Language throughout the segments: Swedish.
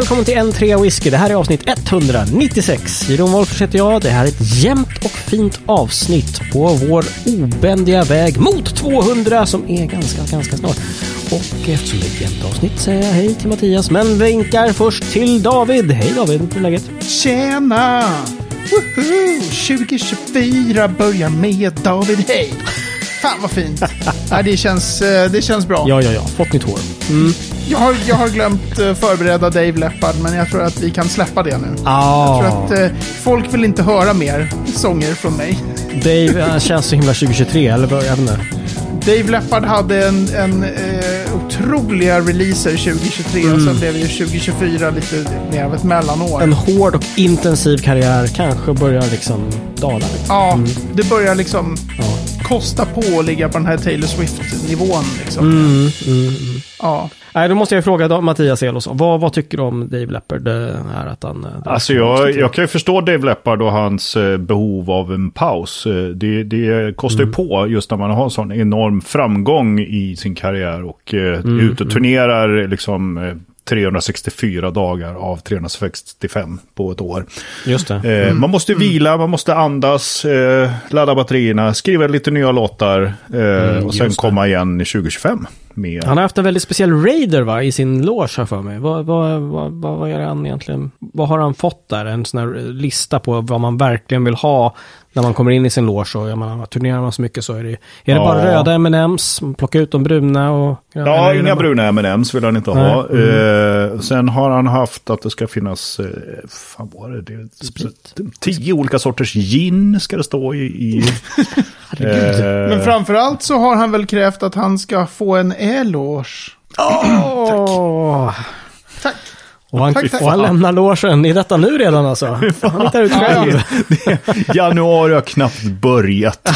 välkommen till N3 Whisky. Det här är avsnitt 196. Jeroen Wolffers heter jag. Det här är ett jämnt och fint avsnitt på vår obändiga väg mot 200 som är ganska, ganska snart. Och eftersom det är ett jämnt avsnitt säger jag hej till Mattias, men vinkar först till David. Hej David, hur är läget? Tjena! Woho! 2024 börjar med David Hej! Fan vad fint. ja, det, känns, eh, det känns bra. Ja, ja, ja. Fått nytt hår. Mm. Jag, har, jag har glömt eh, förbereda Dave Leppard, men jag tror att vi kan släppa det nu. Ah. Jag tror att eh, folk vill inte höra mer sånger från mig. Dave han känns så himla 2023, eller vad? Jag vet inte. Dave Leppard hade en, en eh, otroliga releaser 2023 och sen blev ju 2024 lite mer av ett mellanår. En hård och intensiv karriär kanske börjar liksom dala lite. Ja, det börjar liksom Ja. Kosta på att ligga på den här Taylor Swift-nivån. Liksom. Mm, mm, mm. Ja. Nej, då måste jag fråga då, Mattias Elosson. Vad, vad tycker du om Dave Leppard? Det här att han... eh, Alltså jag, jag kan ju förstå Dave Leppard och hans eh, behov av en paus. Eh, Det, det kostar ju på just när man har sån enorm framgång i sin karriär och eh, är ute och turnerar liksom eh, 364 dagar av 365 på ett år. Just det. Eh, Man måste vila, man måste andas, eh, ladda batterierna, skriva lite nya låtar eh, och sen komma igen i 2025. Med, Han har haft en väldigt speciell raider va, i sin loge här för mig. Vad, vad, vad, vad, är han egentligen? Vad har han fått där? En sån här lista på vad man verkligen vill ha när man kommer in i sin loge. Och jag menar, turnerar man så mycket så är det... Är det Ja. bara röda M&M's? Plocka ut de bruna och... Ja, inga bruna M&M's vill han inte Nej. ha. Eh, sen har han haft att det ska finnas, eh, fan var det, det Sprit. tio olika sorters gin ska det stå i. i eh, Men framförallt så har han väl krävt att han ska få en eloge. Åh! Tack. Och han, Tack, tack. och han lämnar logen i detta nu redan alltså. Han hittar ut själv. januari har knappt börjat.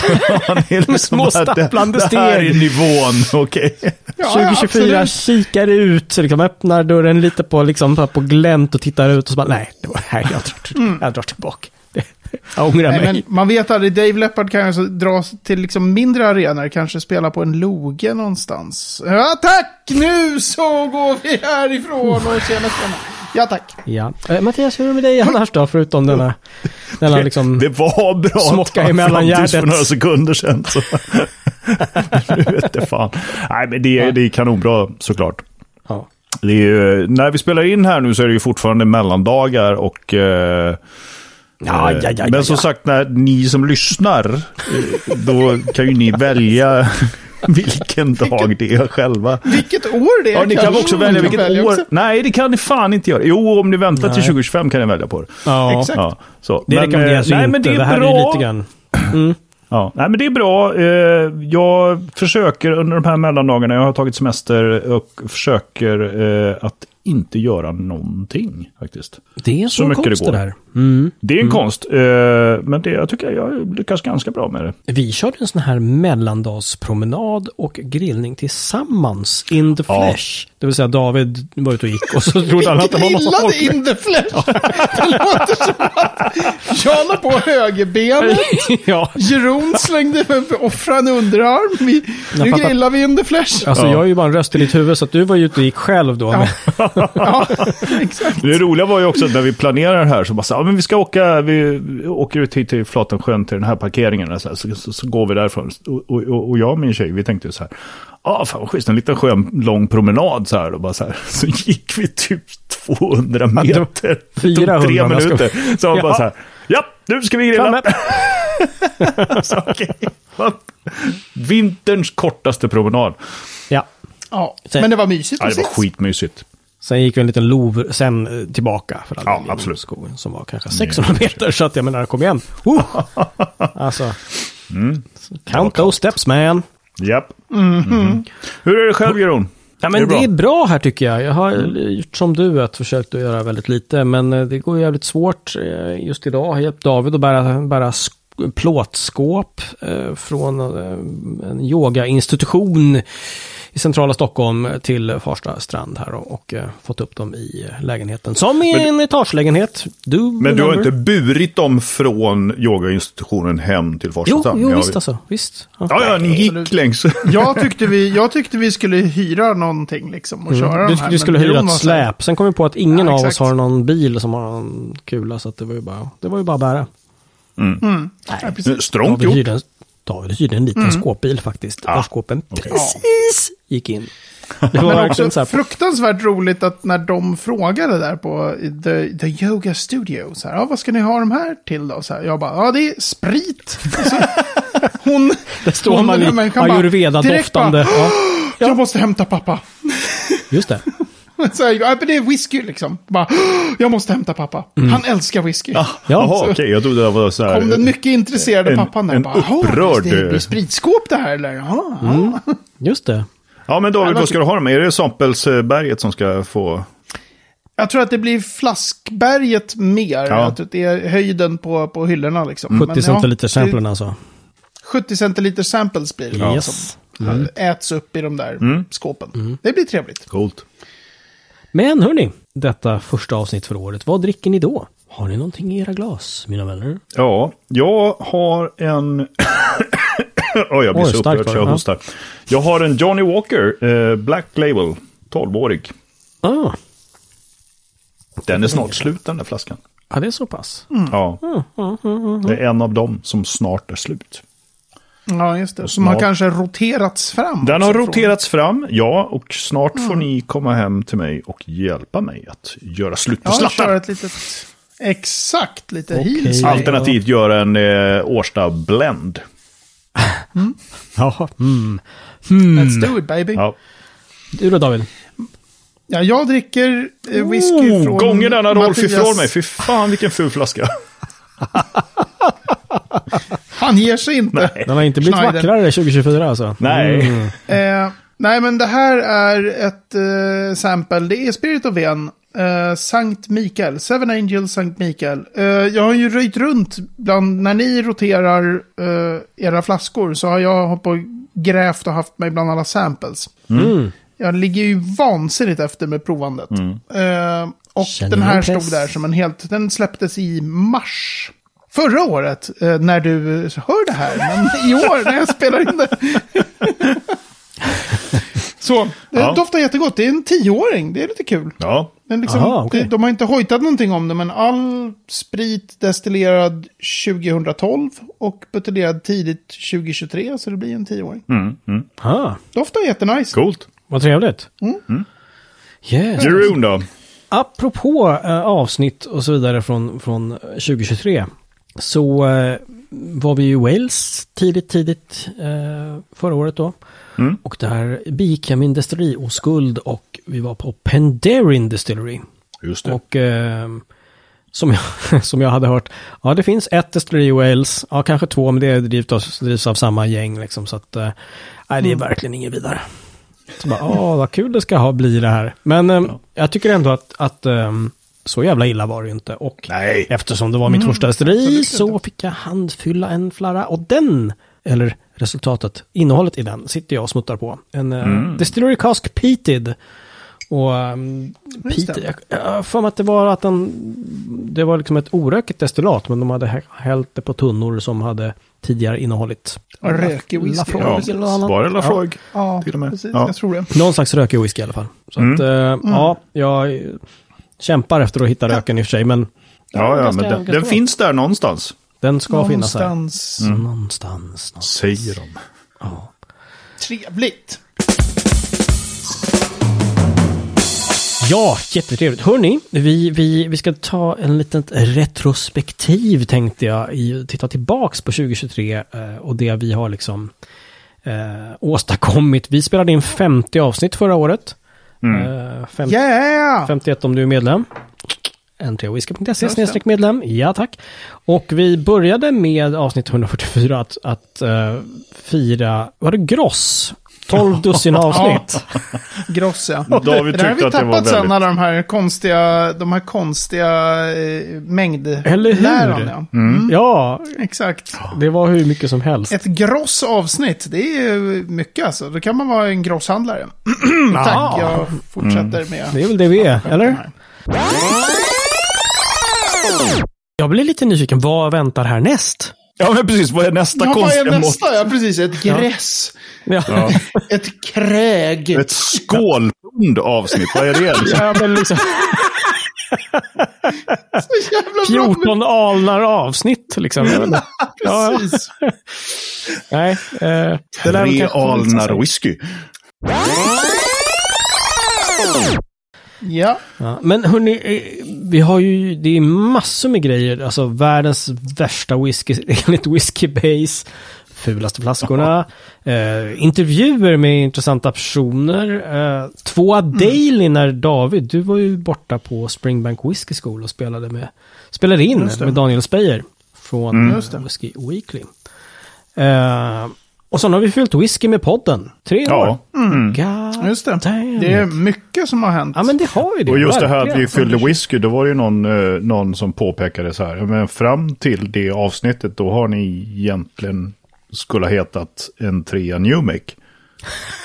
Han är liksom små stapplande det, det här steg. är nivån, okej. Ja, ja, 2024 absolut. kikar ut, så liksom öppnar dörren lite på, liksom, på glänt och tittar ut och så bara, nej, det var här jag drar, jag drar tillbaka. Det- Jag ångrar Nej, mig. men man vet aldrig, Dave Leppard kan ju alltså dra till liksom mindre arenor, kanske spela på en loge någonstans. Ja tack! Nu så går vi härifrån och tjena tjena. Ja tack. Ja. Eh, Mattias, hur är det med dig annars då, förutom denna, denna liksom... Det var bra Smocka tills mellangärdet. för några sekunder sedan. Så. nu vet det fan. Nej, men det är, det är kanonbra såklart. Ja. Det är, ju- när vi spelar in här nu så är det ju fortfarande mellandagar och... Eh, Ja, ja, ja, men som ja. sagt, när ni som lyssnar, eh, då kan ju ni välja vilken dag det är själva. Vilket år det är Ja, ni kan kanske också välja vilket välja år. också. Nej, det kan ni fan inte göra. Jo, om ni väntar till Nej. 2025 kan ni välja på det. ja. Exakt. Ja, så. Det Men, rekommenderas eh, nej, inte. men det är det här bra. är lite grann... Mm. Ja, nej, men det är bra. Eh, Jag försöker under de här mellandagarna, jag har tagit semester och försöker att inte göra någonting faktiskt. Det är Så så, mycket det konst det, går. där. Mm. Det är en konst, eh, men det, jag tycker jag lyckas ganska bra med det. Vi körde en sån här mellandagspromenad och grillning tillsammans in the Ja. flesh. Det vill säga David var ute och gick och så trodde han att det var massa Grillade folk. in the flesh. Det låter som att jag la på högerbenet. ja. Jeroen slängde offra en underarm. Vi, nu fattar. grillar vi in the flesh. Alltså Ja. jag är ju bara en röst i ditt huvud så att du var ju ute och gick själv då. Ja. Ja, exakt. Det roliga var ju också att när vi planerar det här så bara så, ja, men vi ska åka, vi åker ut hit till Flatensjön till den här parkeringen. Så, här, så, så, så går vi därifrån. Och, och, och jag och min tjej, vi tänkte så här, ja ah, fan vad schysst, en liten skön lång promenad så här. Och bara så, här. så gick vi typ 200 meter. Det tog 400 tre jag ska- minuter. Så var Ja. bara så här, ja, nu ska vi grilla. Så, okej. Vinterns kortaste promenad. ja. Ja, men det var mysigt Ja, det var skitmysigt. Sen gick vi en liten lov sen eh, tillbaka. För alla Ja, absolut. Skogen, som var kanske 600 meter. Så att jag menar, kom igen. Oh! Alltså, Mm. count those steps man. Japp. Mhm. Hur är det själv, Jeroen? Ja, men Är det det är, bra? här tycker jag. Jag har gjort som du, att försökt att göra väldigt lite. Men eh, det går jävligt svårt. Eh, Just idag har jag hjälpt David att bära, bära sk- plåtskåp från en yogainstitution i centrala Stockholm till Farsta strand här och, och eh, fått upp dem i lägenheten. Som i en etagelägenhet. Du Men du har inte burit dem från yogainstitutionen hem till Farsta Jo, strand? jo Ja, visst vi- alltså. Visst. Ja. Ja, ja, ni gick Absolut. längs. Jag tyckte, vi, jag tyckte vi skulle hyra någonting liksom och köra Mm. Du, de här. du skulle hyra ett släp. Sen kom vi på att ingen Ja, av oss har någon bil som har någon kula. Så att det var ju bara, det var ju bara att bära. Mm. Ja, precis. Strångt gjort. David hyrde en liten Mm. skåpbil faktiskt. Ja, Där skåpen precis gick in. Det var också så här, fruktansvärt roligt att när de frågade där på the, the Yoga Studio, så här, ja, vad ska ni ha de här till då? Så här, jag bara, ja det är sprit. Alltså, hon, det står hon, man i ayurveda-doftande. Ja, jag måste hämta pappa. just det. Så här, ja, men det är whisky liksom. Bara, jag måste hämta pappa. Mm. Han älskar whisky. Ja, Jaha, okej. Jag trodde det var så här. Kom den mycket intresserade en- pappan där. en bara, "Jaha, upprörd- Det är spritskåp det här eller? Jaha, Mm. ja. Just det. Ja, men David, vad ska du ha dem? Är det Sampelsberget som ska få... Jag tror att det blir flaskberget mer. Ja. Jag tror att det är höjden på, på hyllorna liksom. 70 Men ja, centiliter samplen alltså. 70 centiliter samples blir det. Yes. Mm. Som äts upp i de där skåpen. Det blir trevligt. Coolt. Men hörni, detta första avsnitt för året. Vad dricker ni då? Har ni någonting i era glas, mina vänner? Ja, jag har en... Oj, jag blir Oj, så upprörd så jag Ja. hostar. Jag har en Johnny Walker eh, Black Label, 12-årig. Ah, Den är snart slut den där flaskan. ja, det är så pass. Ja, det är en av dem som snart är slut. Ja, just det. Som har kanske roterats fram. Den har från- roterats fram, ja, och snart får ni komma hem till mig och hjälpa mig att göra slut på Ja, slattar. ett litet... Exakt, lite Okej. heels. Alternativt göra en eh, Årsta Blend. Ja, mm. Let's do it baby. Ja, Ja. Du då David? jag dricker eh, whisky Oh, från gånger denna Rolf ifrån mig. Fy fan vilken ful flaska. Han ger sig inte. Den har inte blivit Schneider. vackrare 2024 alltså. Nej. Eh, nej, men det här är ett eh, sample. Det är Spirit of Ven. Eh, Sankt Mikael. Seven Angels Sankt Mikael. Eh, jag har ju röjt runt bland, när ni roterar eh, era flaskor så har jag på och grävt och haft mig bland alla samples. Mm. Jag ligger ju vansinnigt efter med provandet. Eh, och Känner den här stod press? där som en helt, den släpptes i mars. Förra året, eh, när du hör det här, men i år när jag spelar in det. Så, det Ja. doftar jättegott. Det är en tioåring, det är lite kul. Ja, Men liksom, Aha, det, de har inte hojtat någonting om det, men all sprit destillerad 2012 och buteljerad tidigt 2023, så det blir en tioåring. mm, mm. Ah, Doftar jättenice. coolt. vad trevligt. Mm. Yes. Jeroen då? Apropå eh, avsnitt och så vidare från, från eh, 2023. Så eh, var vi i Wales tidigt, tidigt eh, förra året då. Mm. Och där begick jag min destillerioskuld och vi var på Penderyn Distillery. Just det. Och eh, som, jag, som jag hade hört, ja det finns ett destilleri i Wales, ja kanske två, men det drivs av, drivs av samma gäng liksom. Så att, nej det är verkligen ingen vidare. Så bara, åh vad kul det ska ha bli det här. Men eh, jag tycker ändå att, att eh, så jävla illa var det ju inte. Och Nej. eftersom det var mitt första destilleri så fick jag handfylla en flarra. Och den, eller resultatet, innehållet i den, sitter jag och smuttar på. En eh, Distillery Cask Peated. Och um, peated, det. jag jag för mig att det var att den, det var liksom ett orökigt destillat, men de hade hä- hällt det på tunnor som hade tidigare innehållit rökig whisky. Ja, var det Lafroig? Ja, Till och med. precis. Ja. Jag tror det. Någon slags rökig whisky i alla fall. Så Mm. att, eh, ja, jag kämpar efter att hitta röken i och för sig, men Ja, ja, men den, den finns där någonstans. den ska finnas här. Någonstans. Någonstans. någonstans. Säger de. Ja. Trevligt. Ja, jättetrevligt. Hörni, vi, vi, vi ska ta en liten retrospektiv tänkte jag. I, titta tillbaks på 2023 eh, och det vi har liksom eh, åstadkommit. Vi spelade in 50 avsnitt förra året. Eh, 50, Yeah! 51 om du är medlem. n3whisky.se Just det. snedstreck medlem. Ja, tack. Och vi började med avsnitt 144 att, att eh, fira, var det Gross? 12 dussin avsnitt. Gross ja. David Det här har vi tyckte att det var tappat sen, väldigt... alla de här konstiga, de här konstiga eh. Eller hur? Ja. Mm. Ja, Exakt. det var hur mycket som helst. Ett gross avsnitt, det är ju mycket alltså. Då kan man vara en grosshandlare. Tack, jag fortsätter med... Det är väl det vi är, eller? Jag blir lite nyfiken, vad väntar härnäst? Ja, men precis. Vad är nästa Ja, vad konstiga är mått? nästa? Ja, precis. Ett gräs. Ja, Ja. Ett kräg. Ett skålpund avsnitt, vad är det? Ja men liksom Så jävla bra. 14 alnar avsnitt liksom. Ja, Precis. nej, eh, Tre alnar whisky. Ja. Ja, men hörni, eh, vi har ju, det är massor med grejer. Alltså världens värsta whisky enligt Whiskey Base. Fulaste flaskorna. Eh, intervjuer med intressanta personer. Eh, två Mm. daily när David, du var ju borta på Springbank Whisky School och spelade med, spelade in med Daniel Speyer från Mm. Whisky Weekly. Eh, och sen har vi fyllt whisky med podden. Tre Ja. år. God Just det. damn Det är mycket som har hänt. Ja men det har ju det. Och just det här att vi fyllde whisky, då var det ju någon, eh, någon som påpekade så här. Men fram till det avsnittet, då har ni egentligen skulle ha hetat en trea New Make.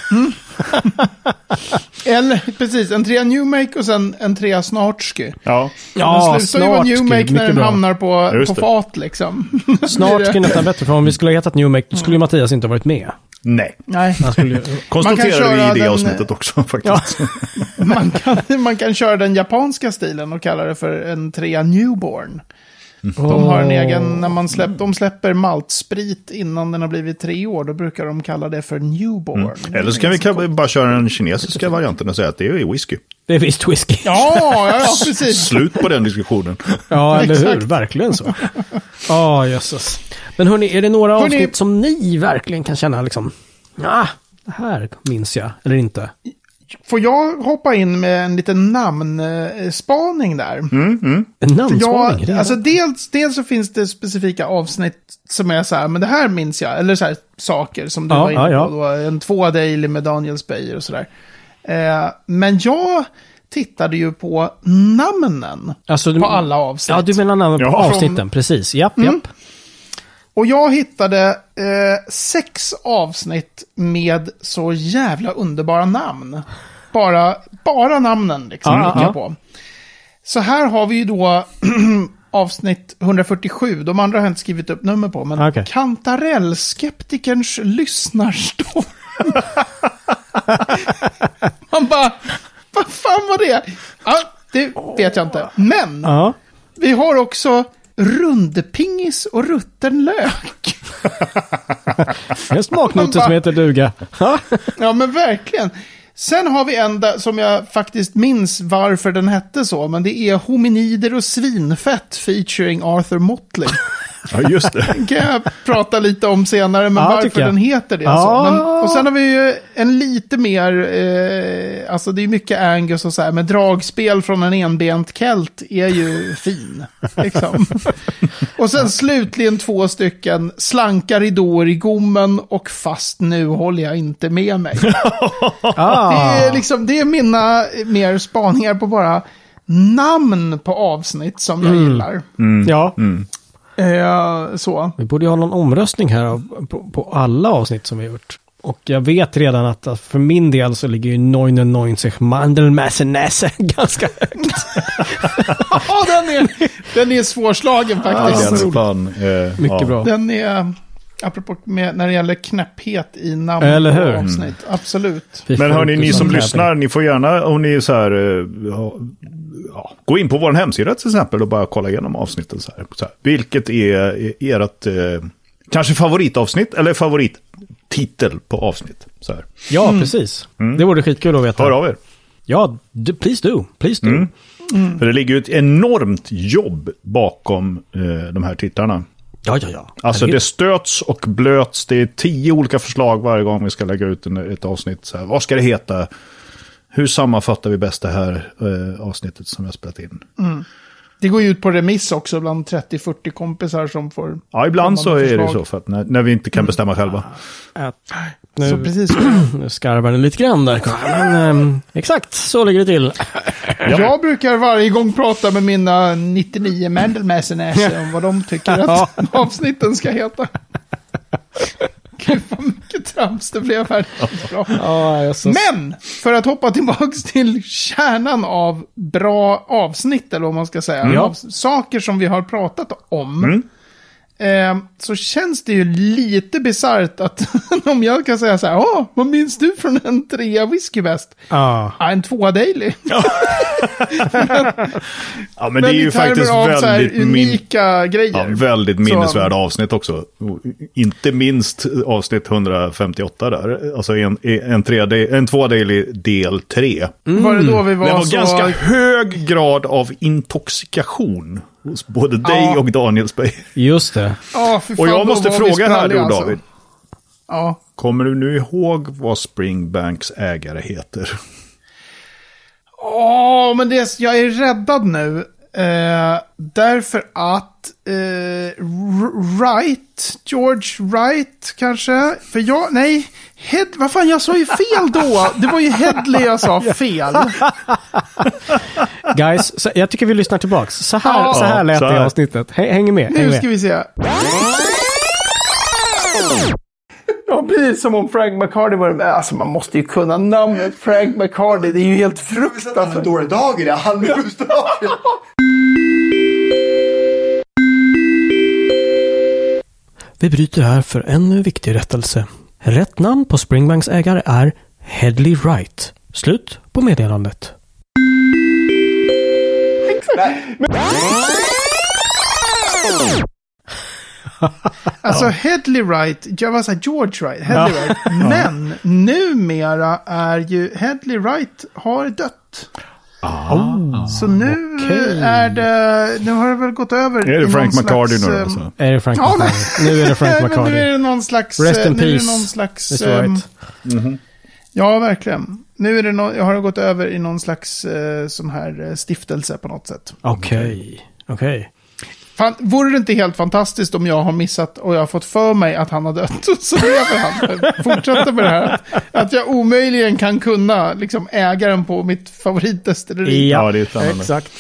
Eller precis, en trea New Make och sen en trea Snartsky. Ja, Ja, den slutar ju vara New Snartsky, Make när den bra. hamnar på, Just på det. fat liksom. Snart Blir skulle det- nästan bättre, för om vi skulle ha hetat New Make, då skulle ju Mattias inte ha varit med. nej. Nej, Han skulle. Konstaterade vi i det den, avsnittet också faktiskt. man kan, man kan köra den japanska stilen och kalla det för en trea Newborn. De har en egen, när man släpp, de släpper maltsprit innan den har blivit tre år, då brukar de kalla det för Newborn. Mm. Eller så kan vi kan bara köra den kinesiska varianten och säga att det är whisky. Det är visst whisky. Ja, ja, ja, precis. Slut på den diskussionen. Ja, eller hur? Verkligen så. Ja, jösses. Men hörni, är det några Hörni- avsnitt som ni verkligen kan känna liksom, ja, det här minns jag, eller inte? Får jag hoppa in med en liten namnspaning där? En För namnspaning? jag, alltså dels, dels så finns det specifika avsnitt som är så här, men det här minns jag. Eller så här saker som du Ja, var inne ja, ja. på. Då, en två daily med Daniel Speyer och sådär. Eh, men jag tittade ju på namnen Alltså, du, på alla avsnitt. Ja, du menar namnen på Ja. avsnitten, precis. Japp, japp. Och jag hittade eh, sex avsnitt med så jävla underbara namn. Bara, bara namnen liksom. Ja. jag på. Så här har vi ju då avsnitt 147. De andra har jag inte skrivit upp nummer på. Men Okej. Kantarellskeptikerns lyssnarstorm. Man bara, vad fan var det? Ja, det vet jag inte. Men vi har också rundpingis och rutten lök. En smaknoter som heter duga. Ja. Men verkligen. Sen har vi en där, som jag faktiskt minns varför den hette så, men det är Hominider och svinfett featuring Arthur Motley. Ja, just det. Den kan jag prata lite om senare, men Ja, varför den heter det. Ja. Så. Men, och sen har vi ju en lite mer, eh, alltså det är mycket Angus och så här, men dragspel från en enbent kelt är ju fin. Liksom. och sen slutligen två stycken slanka ridåer i gommen och fast nu håller jag inte med mig. Ah. Det är, liksom, det är mina mer spaningar på bara namn på avsnitt som jag gillar. ja. Eh, så. Vi borde ju ha någon omröstning här av- på, på alla avsnitt som vi har gjort. Och jag vet redan att, att för min del så ligger ju 99 Mandelmässenäse ganska högt. Ja, den är, den är svårslagen faktiskt. Den är fan, eh, Mycket ja. bra. Den är, apropå med, när det gäller knäpphet i namn Eller hur? och avsnitt. Absolut. Fy Men hörni, ni som lyssnar, ni får gärna, om ni så här, eh, ja, ja, gå in på vår hemsida till exempel och bara kolla igenom avsnitten. Så här, så här. Vilket är ert, eh, kanske favoritavsnitt eller favorittitel på avsnitt? Så här. Ja, precis. Det vore skitkul att veta. Hör av er. Ja, du, please do. Please do. För det ligger ju ett enormt jobb bakom eh, de här titlarna. Ja, ja, ja. Alltså Herregud. det stöts och blöts. Det är tio olika förslag varje gång vi ska lägga ut en, ett avsnitt. Så här, vad ska det heta? Hur sammanfattar vi bäst det här eh, avsnittet som jag spelat in? Det går ju ut på remiss också bland 30-40 kompisar som får... Ja, ibland så är det förslag. så, för att när, när vi inte kan bestämma själva. Att, Så nu, precis så. nu skarvar den lite grann där. Men ehm, exakt, så ligger det till. Jag brukar varje gång prata med mina 99 Mandelmäsenäser om vad de tycker att avsnitten ska heta. Gud vad mycket trams det blev här. Bra. Ja, jag så... Men, för att hoppa tillbaka till kärnan av bra avsnitt, eller vad man ska säga, Ja. av saker som vi har pratat om, Mm. Eh, så känns det ju lite bisarrt att om jag kan säga så här, åh, vad minns du från en trea whisky bäst? Ja. Ja, en tvåa daily. Ja, men, det är ju faktiskt så här väldigt, min, unika grejer. ja, väldigt Så- minnesvärda avsnitt också. Inte minst avsnitt 158 där. Alltså en, en, tre, en två daily del 3. Var det då vi var, Det var så... ganska hög grad av intoxikation hos både dig Ja. och Danielsberg. Just det. Ja, fan, Och jag måste fråga här då, alltså. David. Ja. Kommer du nu ihåg vad Springbanks ägare heter? Åh, men det, jag är räddad nu. Eh, därför att eh, R- Wright, George Wright kanske? För jag, nej, Head, vad fan jag sa ju fel då. Det var ju Headley jag sa fel. Guys, så jag tycker vi lyssnar tillbaks. Så här, Ja. så här lät så det i avsnittet. Häng, häng med. Häng Nu med. ska vi se. Ja, precis som om Frank McCarthy var med. Alltså man måste ju kunna namnet Frank McCarthy. Det är ju helt fruktansvärt. Dåre Dager, han med Vi bryter här för en viktig rättelse. Rätt namn på Springbanks ägare är Headley Wright. Slut på meddelandet. Alltså Headley Wright, jag var så här George Wright, Headley Wright. Men numera är ju Headley Wright har dött. Så nu okej. är det, nu har det väl gått över. Är i det Frank slags, nu ehm, alltså? Är det Frank Ja, McCarthy? Nu är det Frank Nej, men nu är det någon slags... Rest eh, in nu är det peace, någon slags... Mr. ehm, Wright. Ja, verkligen. Nu är det no, jag har det gått över i någon slags eh, sån här eh, stiftelse på något sätt. Okej. Okej. Fan, vore det inte helt fantastiskt om jag har missat och jag har fått för mig att han har dött så lever han. Fortsätter med det här. Att, att jag omöjligen kan kunna liksom, ägaren på mitt favoritdestilleri. Ja, det är spännande. Exakt.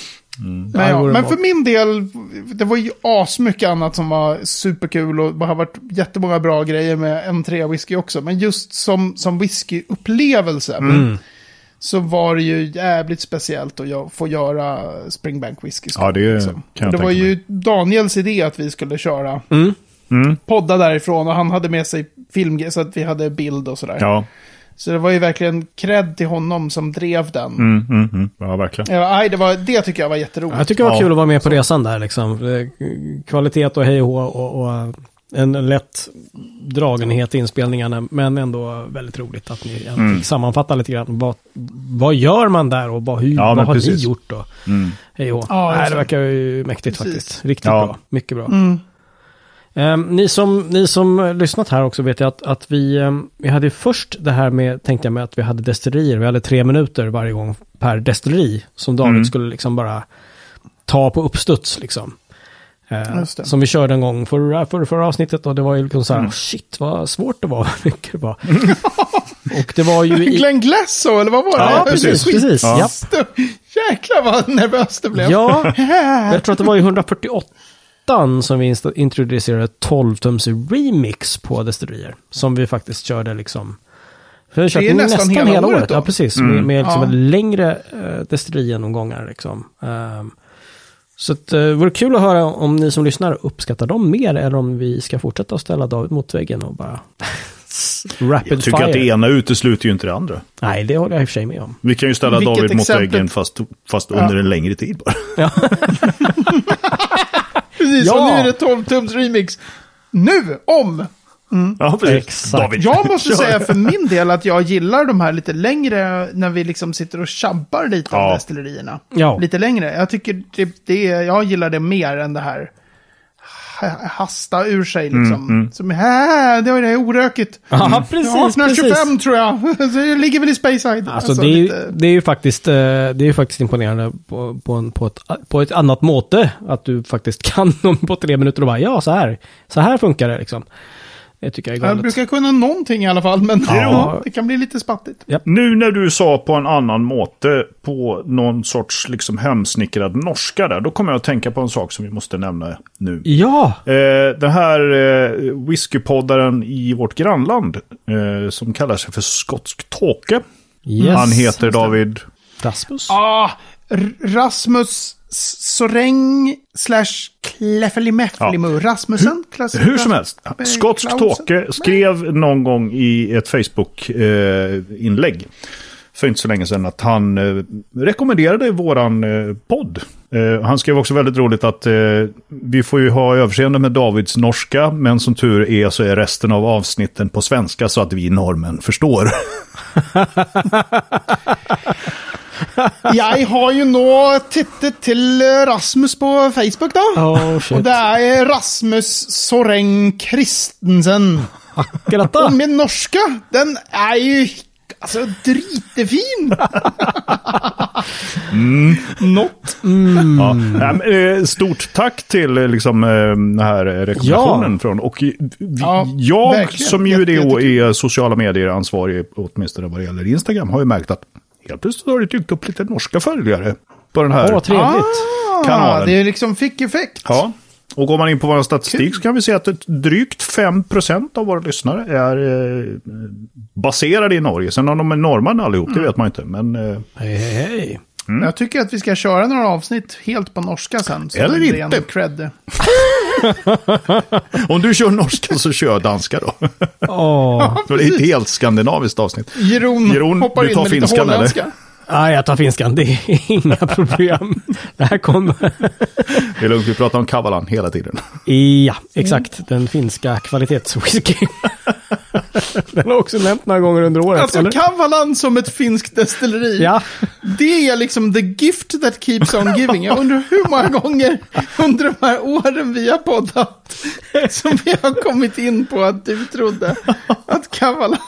Men, Ja, men för min del, det var ju asmycket annat som var superkul och det har varit jättemånga bra grejer med M3 whisky också. Men just som, som whiskyupplevelse Mm. Så var det ju jävligt speciellt att jag få göra Springbank whisky. Ja, det liksom. kan jag Det var ju Daniels idé att vi skulle köra Mm. Mm. podda därifrån och han hade med sig film så att vi hade bild och sådär. Ja, Så det var ju verkligen cred till honom som drev den. mm, mm, mm. ja verkligen. Ja, nej, det, var, det tycker jag var jätteroligt. Jag tycker det var Ja. kul att vara med på resan där liksom. Eh, Kvalitet och hej och och, och en lätt dragenhet i inspelningarna. Men ändå väldigt roligt att ni Mm. fick sammanfatta lite grann. Vad, vad gör man där och vad, hur, Ja, vad har ni precis. gjort då? Mm. Hej och. Ja, Nej, det verkar ju mäktigt Precis. faktiskt. Riktigt Ja. bra. Mycket bra. Mm. Ehm, ni, som, ni som lyssnat här också vet jag att, att vi, ehm, vi hade ju först det här med, tänkte jag med att vi hade destillerier. Vi hade tre minuter varje gång per destilleri. Som David Mm. skulle liksom bara ta på uppstuds liksom. Eh, som vi körde en gång förra, förra, förra avsnittet och det var ju liksom så här, Mm. shit vad svårt det var, mycket det var. och det var ju i... Glenn Glasso, eller vad var det? Ja, precis, precis. Ja. Jäklar vad nervös det blev. Ja, jag tror att det var i 148 som vi introducerade 12-tums remix på destillerier. Som vi faktiskt körde liksom. För vi Det är nästan hela året då. Ja, precis. Med, Mm. med liksom Ja. längre uh, destillerigenomgångar liksom. Ehm, så att, det vore kul att höra om ni som lyssnar uppskattar dem mer eller om vi ska fortsätta att ställa David mot väggen och bara rapid Jag tycker fire. att det ena utesluter ju inte det andra. Nej, det håller jag i och för sig med om. Vi kan ju ställa Vilket David mot väggen fast, fast under en längre tid bara. Precis, Ja. och nu är det 12 tums remix. Nu, om! Ja, precis. Exakt. David, Jag måste säga för min del att jag gillar de här lite längre, när vi liksom sitter och tjabbar lite om Ja. destillerierna. Ja. Lite längre. Jag tycker det, det, jag gillar det mer än det här ha- hasta ur sig liksom. Som, äh, det var det, orökigt. Ja, precis. 1825 precis. tror jag. Så det ligger väl i Speyside. Alltså, det, är, ju- det är ju faktiskt, eh, det är ju faktiskt imponerande på, på, en, på, ett, på ett annat måte. Att du faktiskt kan dem på tre minuter och bara ja, så här. Så här funkar det liksom. Det tycker jag är Jag galet. brukar kunna någonting i alla fall, men Ja. ja. det kan bli lite spattigt. Nu när du sa på en annan måte på någon sorts liksom hemsnickrad norska där, då kommer jag att tänka på en sak som vi måste nämna nu. Ja, Eh, den här eh, whiskypoddaren i vårt grannland eh, som kallar sig för Skotsk Tåke. yes. Han heter David... Rasmus. Ah, Rasmus Soreng slash Kleffelimeffelimu. Rasmussen? Klass- Hur som helst, Skotsk. Tåke skrev någon gång i ett Facebook-inlägg för inte så länge sedan att han eh, rekommenderade våran eh, podd. Eh, han skrev också väldigt roligt att vi får ju ha överseende med Davids norska, men som tur är så är resten av avsnitten på svenska så att vi norrmän förstår. Jeg har jo nå tittet til Rasmus på Facebook, da. Oh, Og det er Rasmus Soreng Christensen. Akkurat da. Og min norske, den er jo altså dritefin! Not. Ja. Nej, men, eh, stort tack till eh, liksom, eh, den här rekommendationen. Ja. Från, och vi, Ja, jag verkligen. som ju det är sociala medier ansvarig, åtminstone vad det gäller Instagram, har ju märkt att helt plötsligt har det dykt upp lite norska följare på den här Åh, trevligt. Ah, kanalen. det liksom fick effekt. Ja. Och går man in på vår statistik så kan vi se att ett drygt 5% av våra lyssnare är eh, baserade i Norge. Sen om de är norrmän allihop, det vet man inte. Men, eh, Hej, hej, hej. Jag tycker att vi ska köra några avsnitt helt på norska sen. Eller inte. Cred. om du kör norska så kör jag danska då. Så det är ett helt skandinaviskt avsnitt. Jeroen, Jeroen, hoppar du in tar med lite eller? Nej, jag tar finskan. Det är inga problem. Det här kommer... Det är lugnt, vi pratar om Kavalan hela tiden. Ja, exakt. Den finska kvalitetswhisky. Den har också nämnt några gånger under året. Alltså eller? Kavalan som ett finskt destilleri. Ja. Det är liksom the gift that keeps on giving. Jag undrar hur många gånger under de här åren vi har poddat som vi har kommit in på att du trodde att Kavalan...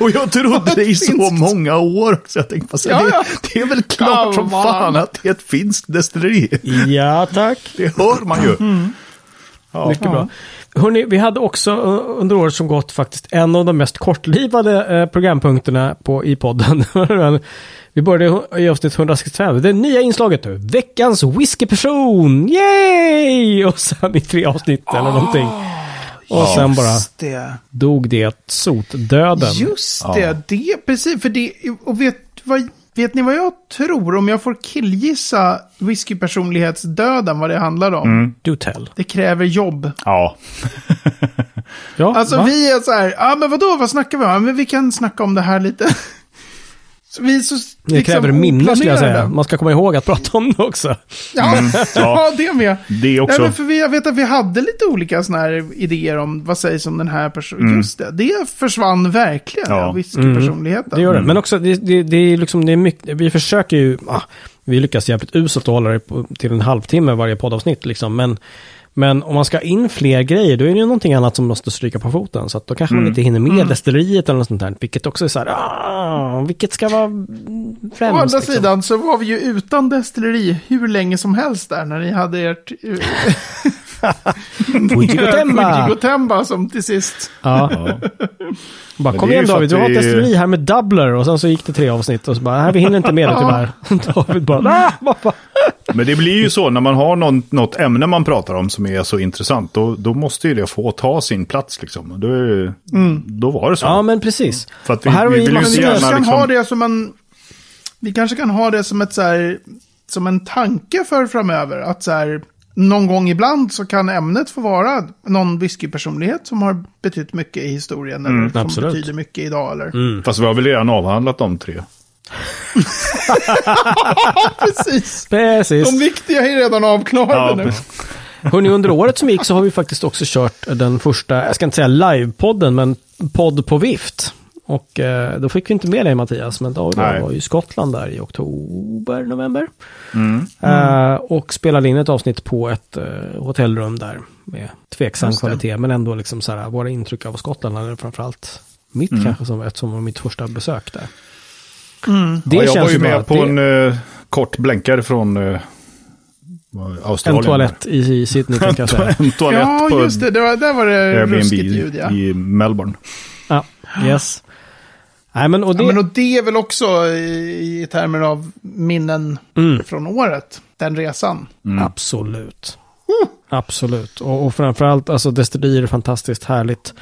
Och jag trodde det i så många år. Så jag tänkte, fast Ja, det, ja. det är väl klart som Kavalan. fan att det är ett finskt destilleri. Ja, tack. Det hör man ju. Ja. Mycket bra. Hörrni, vi hade också under året som gått faktiskt en av de mest kortlivade eh, programpunkterna på, i podden. Men vi började i avsnitt 165. Det nya inslaget nu. Veckans whiskyperson! Yay! Och sen i tre avsnitt eller någonting. Och sen bara Just det. dog det sotdöden. Just det, det precis. För det, och vet, vad, vet ni vad jag tror? Om jag får killgissa whiskypersonlighetsdöden, vad det handlar om. Do tell. Det kräver jobb. Ja. Ja, Alltså va? vi är så här, ja men vadå, vad snackar vi om? Ja, Men vi kan snacka om det här lite. Vi är så Det liksom, kräver minne skulle jag säga. Man ska komma ihåg att prata om det också. Ja, ja. ja, det med. Det också. Ja, men för vi, jag vet att vi hade lite olika såna här idéer om vad sägs om den här personen. Just det, det försvann verkligen, Ja. ja. whiskypersonligheten. Det gör det. Men också, det, det, det är liksom, det är mycket, vi försöker ju, ah, vi lyckas jävligt uselt att hålla det på, till en halvtimme varje poddavsnitt liksom. Men, men om man ska in fler grejer, då är det ju någonting annat som måste stryka på foten. Så att då kanske man inte hinner med destilleriet eller något sånt där. Vilket också är så här, ah, vilket ska vara främst. Å andra liksom. sidan så var vi ju utan destilleri hur länge som helst där när ni hade ert Fujigotemba! Fujigotemba som till sist. Ja. Bara, Men kom igen David, du har ett destilleri här med Doubler. Och sen så gick det tre avsnitt och så bara, nej vi hinner inte med det tyvärr. David bara, ah, fan. Men det blir ju så när man har någon, något ämne man pratar om som är så intressant. Då, då måste ju det få ta sin plats liksom. Då, är det, då var det så. Ja men precis. För att vi- här vi vi vill ju med- gärna- kanske kan liksom- ha det som en... Vi kanske kan ha det som ett så här... Som en tanke för framöver. Att så här... Någon gång ibland så kan ämnet få vara någon whiskypersonlighet som har betytt mycket i historien. eller som absolut. betyder mycket idag. Eller? Fast vi har väl redan avhandlat de tre. Precis. Precis. De viktiga är redan avklarade nu. precis. Hörrni, under året som gick så har vi faktiskt också kört den första, jag ska inte säga livepodden, men podd på vift. Och eh, då fick vi inte med dig Mattias, men då Nej. var ju Skottland där i oktober, november. Mm. Eh, och spelade in ett avsnitt på ett eh, hotellrum där med tveksam kvalitet. Men ändå liksom så här, våra intryck av Skottland, eller framförallt mitt Mm. kanske som, eftersom det var mitt första besök där. Mm. Det ja, jag känns var ju med på det- en eh, kort blänkare från eh, Australien. En toalett i, i Sydney tänkte jag säga. en toalett Ja, på just det. det var, där var det Airbnb ruskigt ljud, ja. i Melbourne. Ja, yes. Nej men och det... Ja, men och det är väl också i, i termer av minnen Mm. från året, den resan. Absolut. Absolut. Och, och framförallt, alltså destillerier är fantastiskt härligt.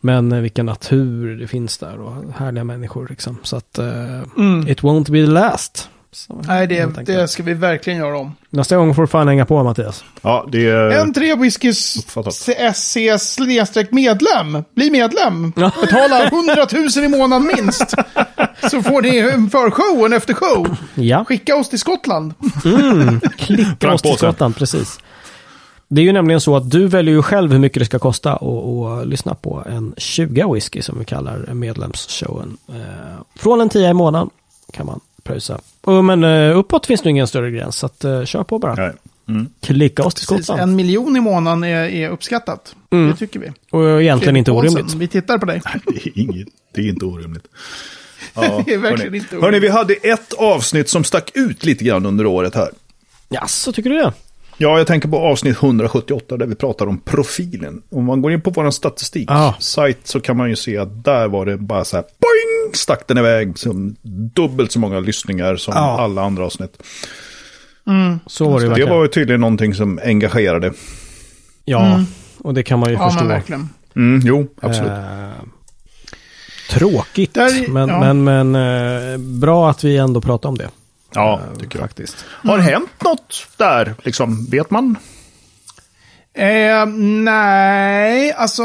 Men eh, vilken natur det finns där och härliga människor liksom. Så att uh, it won't be the last. Så, Mm. Nej, det, det ska vi verkligen göra om. Nästa gång får du fan hänga på Mattias. Ja, det är... En tre whiskys Uppfattat. SC snedstreck medlem. Bli medlem. Ja. Betala 100 000 i månaden minst. Så får ni en förshow och en eftershow. Ja, Skicka oss till Skottland. klicka Frank oss till. Skottland, precis. Det är ju nämligen så att du väljer ju själv hur mycket det ska kosta att lyssna på en 20 whisky som vi kallar medlemsshowen. Eh, från en 10 i månaden kan man pröjsa. Och, men eh, uppåt finns det ingen större gräns, så att, eh, kör på bara. Nej. Mm. Klicka oss till Skottland. en miljon i månaden är, är uppskattat. Mm. Det tycker vi. Och egentligen inte orimligt. Vi tittar på dig. Det är, inget, det är inte orimligt. Ja, Det är verkligen hörni. inte orimligt. Hörni, vi hade ett avsnitt som stack ut lite grann under året här. Ja, så tycker du det? Ja, jag tänker på avsnitt 178 där vi pratar om profilen. Om man går in på vår statistik Ah. sajt så kan man ju se att där var det bara så här, boing, stack den iväg som dubbelt så många lyssningar som Ja. alla andra avsnitt. Så var det ju Det var ju tydligen någonting som engagerade. Ja, och det kan man ju Ja, förstå. men verkligen. Mm, jo, absolut. Eh, tråkigt, Där- men, ja. men, men eh, bra att vi ändå pratar om det. Ja, Eh, tycker jag. Faktiskt. Har det hänt något där, liksom? Vet man? Eh, nej, alltså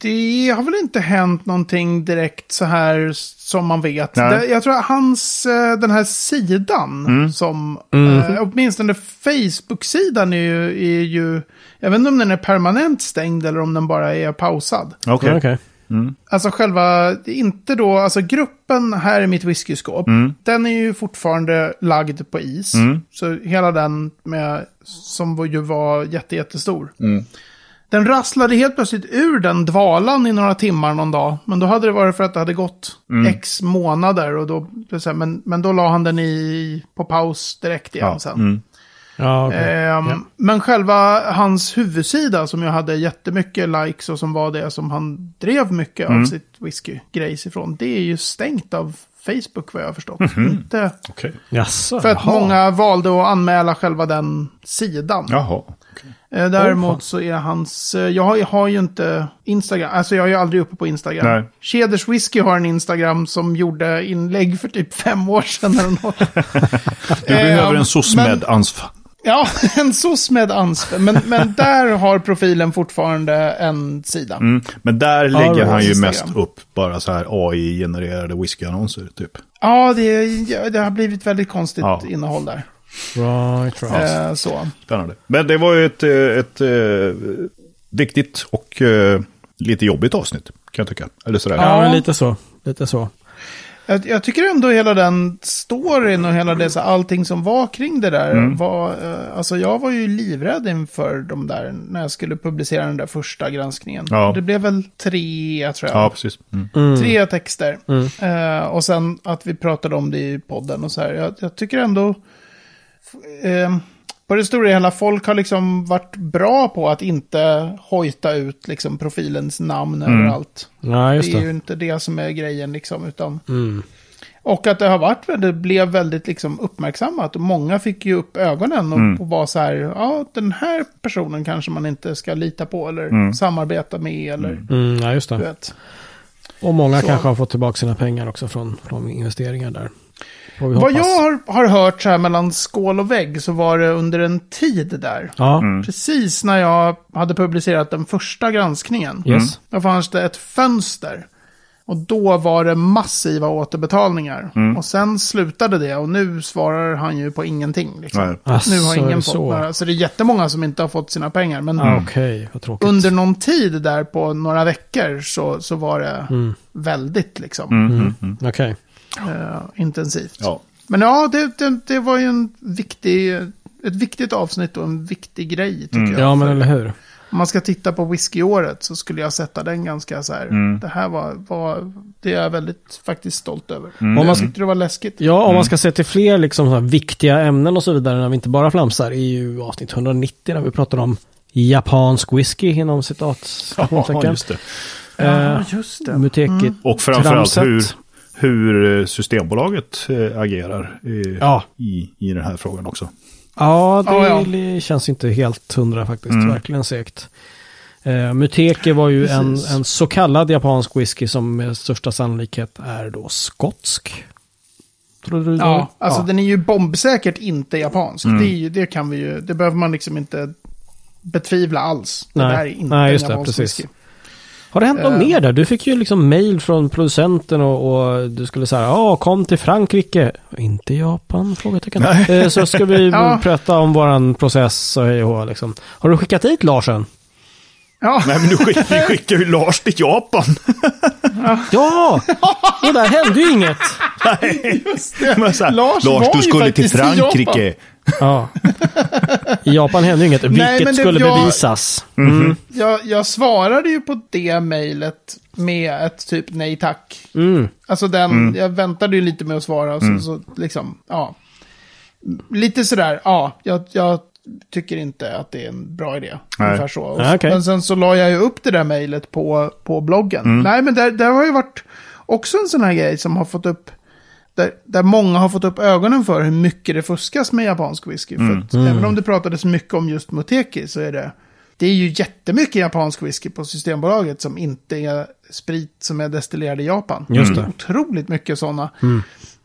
det har väl inte hänt någonting direkt så här som man vet. Nej. Jag tror att hans, eh, den här sidan Mm. som, eh, åtminstone Facebook-sidan är ju, är ju, jag vet inte om den är permanent stängd eller om den bara är pausad. Okej. Ja, okej. Alltså själva, inte då, alltså gruppen här i mitt whiskyskåp, den är ju fortfarande lagd på is. Så hela den med, som ju var jätte, jättestor. Den rasslade helt plötsligt ur den dvalan i några timmar någon dag. Men då hade det varit för att det hade gått x månader. Och då, men, men då la han den i, på paus direkt igen Ja. sen. Mm. Ja, okej. Ehm, Men själva hans huvudsida som jag hade jättemycket likes och som var det som han drev mycket Mm. av sitt whisky-grejs ifrån. Det är ju stängt av Facebook vad jag har förstått. Mhm. Inte Okej. Jaså, för att jaha. många valde att anmäla själva den sidan. Jaha. okej. Eh, Däremot så är hans, eh, jag har, jag har ju inte Instagram, alltså jag är ju aldrig uppe på Instagram. Nej. Keders Whisky har en Instagram som gjorde inlägg för typ fem år sedan eller något. Du behöver Ehm, en SOSMED-ansv. Ja, en SOS med ansvar. Men, men där har profilen fortfarande en sida. Mm. Men där lägger right. han ju Instagram. mest upp bara så här AI-genererade whiskyannonser, typ. Ja, det, ja, det har blivit väldigt konstigt Ja. innehåll där. Right, right. Eh, så. Spännande. Men det var ju ett, eh, ett, eh, viktigt och lite jobbigt avsnitt, kan jag tycka. Eller sådär. Ja, Ja. men lite så. Lite så. Jag, jag tycker ändå hela den storyn och hela det, så allting som var kring det där. Mm. Var, eh, alltså jag var ju livrädd inför de där, när jag skulle publicera den där första granskningen. Ja. Det blev väl tre, tror jag. Ja, precis. Mm. Tre texter. Eh, och sen att vi pratade om det i podden och så här. Jag, jag tycker ändå... Eh, på det stora hela, folk har liksom varit bra på att inte hojta ut liksom profilens namn överallt. Ja, just det är ju det. inte det som är grejen liksom, utan... Mm. Och att det har varit, det blev väldigt liksom uppmärksammat. Och många fick ju upp ögonen och, och var så här, ja, den här personen kanske man inte ska lita på eller samarbeta med eller, Mm, ja, just det. Och många Så. kanske har fått tillbaka sina pengar också från, från investeringar där. Vad hoppas. jag har, har hört så här mellan skål och vägg så var det under en tid där. Ja, Precis när jag hade publicerat den första granskningen. yes. Då fanns det ett fönster. Och då var det massiva återbetalningar. Mm. Och sen slutade det och nu svarar han ju på ingenting. Liksom. Nej. nu har Asså, ingen fått så? några. Så det är jättemånga som inte har fått sina pengar. Men Ah, Okej, vad tråkigt. under någon tid där på några veckor så, så var det Mm. väldigt liksom, Mm, mm, mm. Okej. Eh, intensivt. Ja. Men ja, det, det, det var ju en viktig, ett viktigt avsnitt och en viktig grej tycker Mm. jag. Ja, men eller hur? Om man ska titta på whiskyåret så skulle jag sätta den ganska så här. Mm. Det här var, var, det är jag väldigt faktiskt stolt över. Mm. Om man tyckte det var läskigt. Ja, om man ska se till fler liksom, så här, viktiga ämnen och så vidare när vi inte bara flamsar är ju avsnitt 190 där vi pratar om japansk whisky inom citat. Ja, just det. Eh, just det. Muteki. Och framförallt hur, hur eh, Systembolaget eh, agerar Ja. i, i den här frågan också. Ja, det Ja, känns inte helt hundra faktiskt. Mm. Verkligen segt. Uh, Muteki var ju en, en så kallad japansk whisky som med största sannolikhet är då skotsk. Tror du det? Ja, alltså ja. den är ju bombsäkert inte japansk. Mm. Det, är ju, det kan vi ju, det behöver man liksom inte betvivla alls. Nej. Det där är inte Nej, en just det, japansk precis. whisky. Har det hänt något Eh. mer där? Du fick ju liksom mail från producenten och, och du skulle säga ja, kom till Frankrike. Inte Japan? Frågetecken. Eh, så ska vi Ja. prata om våran process och hej och liksom. Har du skickat dit Larsen? Ja, Nej, men du skick, vi skickar ju Lars till Japan. Ja! Och där hände ju inget. just det. Men så här, Lars Lars, du skulle till. Frankrike. Ja. I Japan hände inget, vilket det- skulle jag- bevisas. Mhm. Jag, jag svarade ju på det mejlet med ett typ nej tack. Mm. Alltså den, jag väntade ju lite med att svara. Så, Mm. så liksom, ja. Lite sådär, ja, jag, jag tycker inte att det är en bra idé. Nej. Ungefär så. Och, Ja, okej. Men sen så la jag ju upp det där mejlet på, på bloggen. Mm. Nej, men det har ju varit också en sån här grej som har fått upp där, där många har fått upp ögonen för hur mycket det fuskas med japansk whisky. För att även om det pratades mycket om just Moteki så är det, det är ju jättemycket japansk whisky på Systembolaget som inte är sprit som är destillerad i Japan. Just det. Otroligt mycket sådana.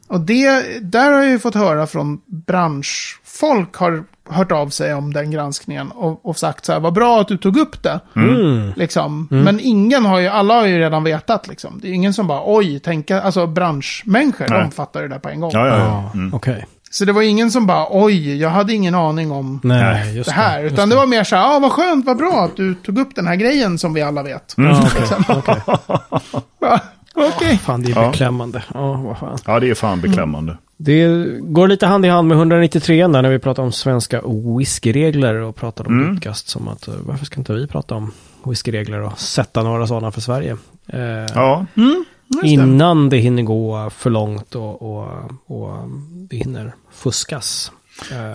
Och det, där har jag ju fått höra från branschfolk har hört av sig om den granskningen och, och sagt så här, vad bra att du tog upp det. Mm. Liksom. Men ingen har ju, alla har ju redan vetat liksom. Det är ingen som bara, oj, tänka, alltså branschmänniskor, Nej. de fattar det där på en gång. Ja, ja, Ja. Mm. okej. Så det var ingen som bara, oj, jag hade ingen aning om Nej, Nej, just det här. just Utan det var mer så här, ah, vad skönt, vad bra att du tog upp den här grejen som vi alla vet. Ja, okej, okej. Okej. Fan, det är Ja. beklämmande. Ja, vad fan. ja, det är fan beklämmande. Det går lite hand i hand med 193 där när vi pratar om svenska whiskyregler och pratar om Mm. utkast som att eh, varför ska inte vi prata om whiskyregler och sätta några sådana för Sverige? Eh, Ja, det. innan det hinner gå för långt och, och, och det hinner fuskas.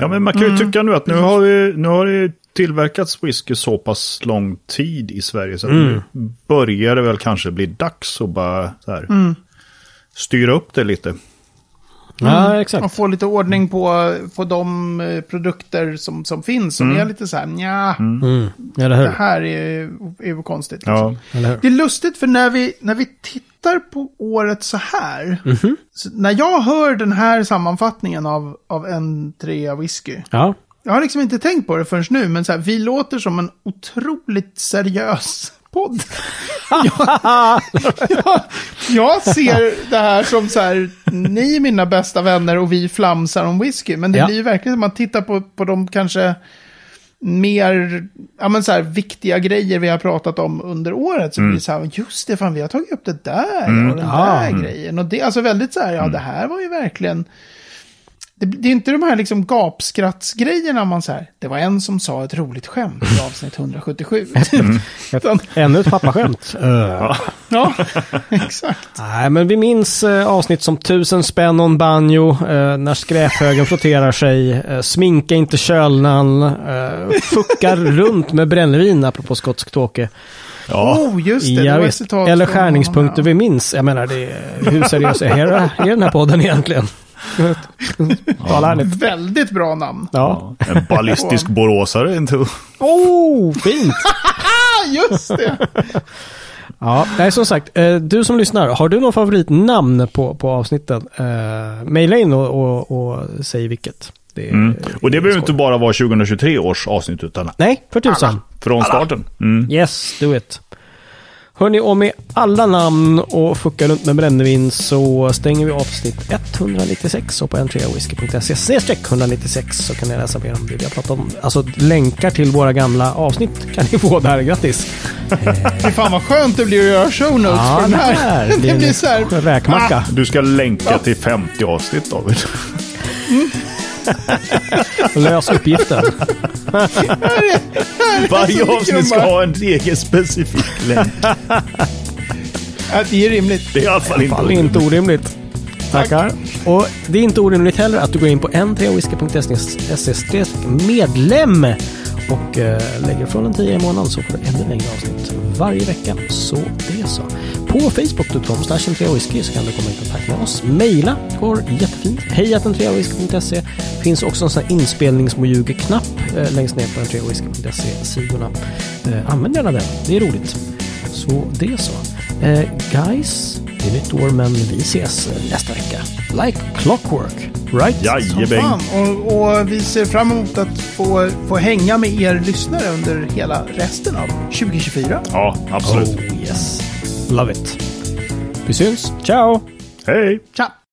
Ja men man kan ju tycka nu att nu har, vi, nu har det tillverkats whisky så pass lång tid i Sverige så att Mm. nu börjar det väl kanske bli dags att bara så här, Mm. styra upp det lite. Ja, exakt. Och få lite ordning på, på de eh, produkter som, som finns. Som är lite så här, nja, Mm. Eller det hur? här är, är konstigt. liksom. Ja? Det är lustigt för när vi, när vi tittar på året så här. Mhm. Så när jag hör den här sammanfattningen av, av en trea whisky. Ja. Jag har liksom inte tänkt på det förrän nu, men så här, vi låter som en otroligt seriös podd. jag, jag, jag ser det här som så här, ni är mina bästa vänner och vi flamsar om whisky. Men det Ja. blir ju verkligen, om man tittar på, på de kanske mer ja, men så här, viktiga grejer vi har pratat om under året. Så blir det så här, just det, fan vi har tagit upp det där och den där grejen. Och det alltså väldigt så här, ja det här var ju verkligen... Det, det är inte de här liksom gapskrattsgrejerna man säger. Det var en som sa ett roligt skämt i avsnitt 177. Utan, Ännu ett pappaskämt. Uh. ja, exakt. Nej, men vi minns eh, avsnitt som tusen spänn och en banjo, eh, när skräphögen frotterar sig, eh, sminka inte kölnan, eh, fuckar runt med brännvin, apropå skotsk tåke. ja. Oh, just det. det ett Eller skärningspunkter vi minns. Jag menar, det hur seriös är, är den här podden egentligen? Tala ärligt. Väldigt bra namn. Ja. En ballistisk boråsare. inte? Oh, fint! Just det! Ja, nej, som sagt, eh, du som lyssnar, har du någon favoritnamn på, på avsnitten? Eh, maila in och, och, och säg vilket. Det är, Mm. Och det behöver inte bara vara 2023 års avsnitt utan Nej, för tusan. från starten. Mm. Yes, do it. Hörni, och med alla namn och fucka runt med brännvin så stänger vi avsnitt 196 och på entreawhisky.se snedstreck 196 så kan ni läsa mer om det vi har pratat om. Alltså länkar till våra gamla avsnitt kan ni få där gratis. Fy fan vad skönt det blir att göra show notes Ja, för den det här. här Det blir blir en så här. räkmacka. Du ska länka till 50 avsnitt David. Lös uppgiften. Varje avsnitt ska ha en egen specifik länk. Det är rimligt. Det är i alla fall inte fall inte orimligt. Tackar. Och det är inte orimligt heller att du går in på n3whisky.se medlem och eh, lägger från en 10 i månaden så får du ännu längre avsnitt varje vecka. Så det är så. På facebook.com whisky så kan du komma i kontakt med oss. Maila går jättefint. Hejatentreawhisky.se finns också en sån här inspelningsmojugeknapp eh, längst ner på entreawhisky.se-sidorna. Eh, använd gärna den. Det är roligt. Så det är så. Eh, guys, det är nytt år men vi ses eh, nästa vecka. Like clockwork. Right? Fan. Och, och vi ser fram emot att få, få hänga med er lyssnare under hela resten av 2024. Ja, absolut. Oh yes. Love it. Vi syns. Ciao! Hej! Tja!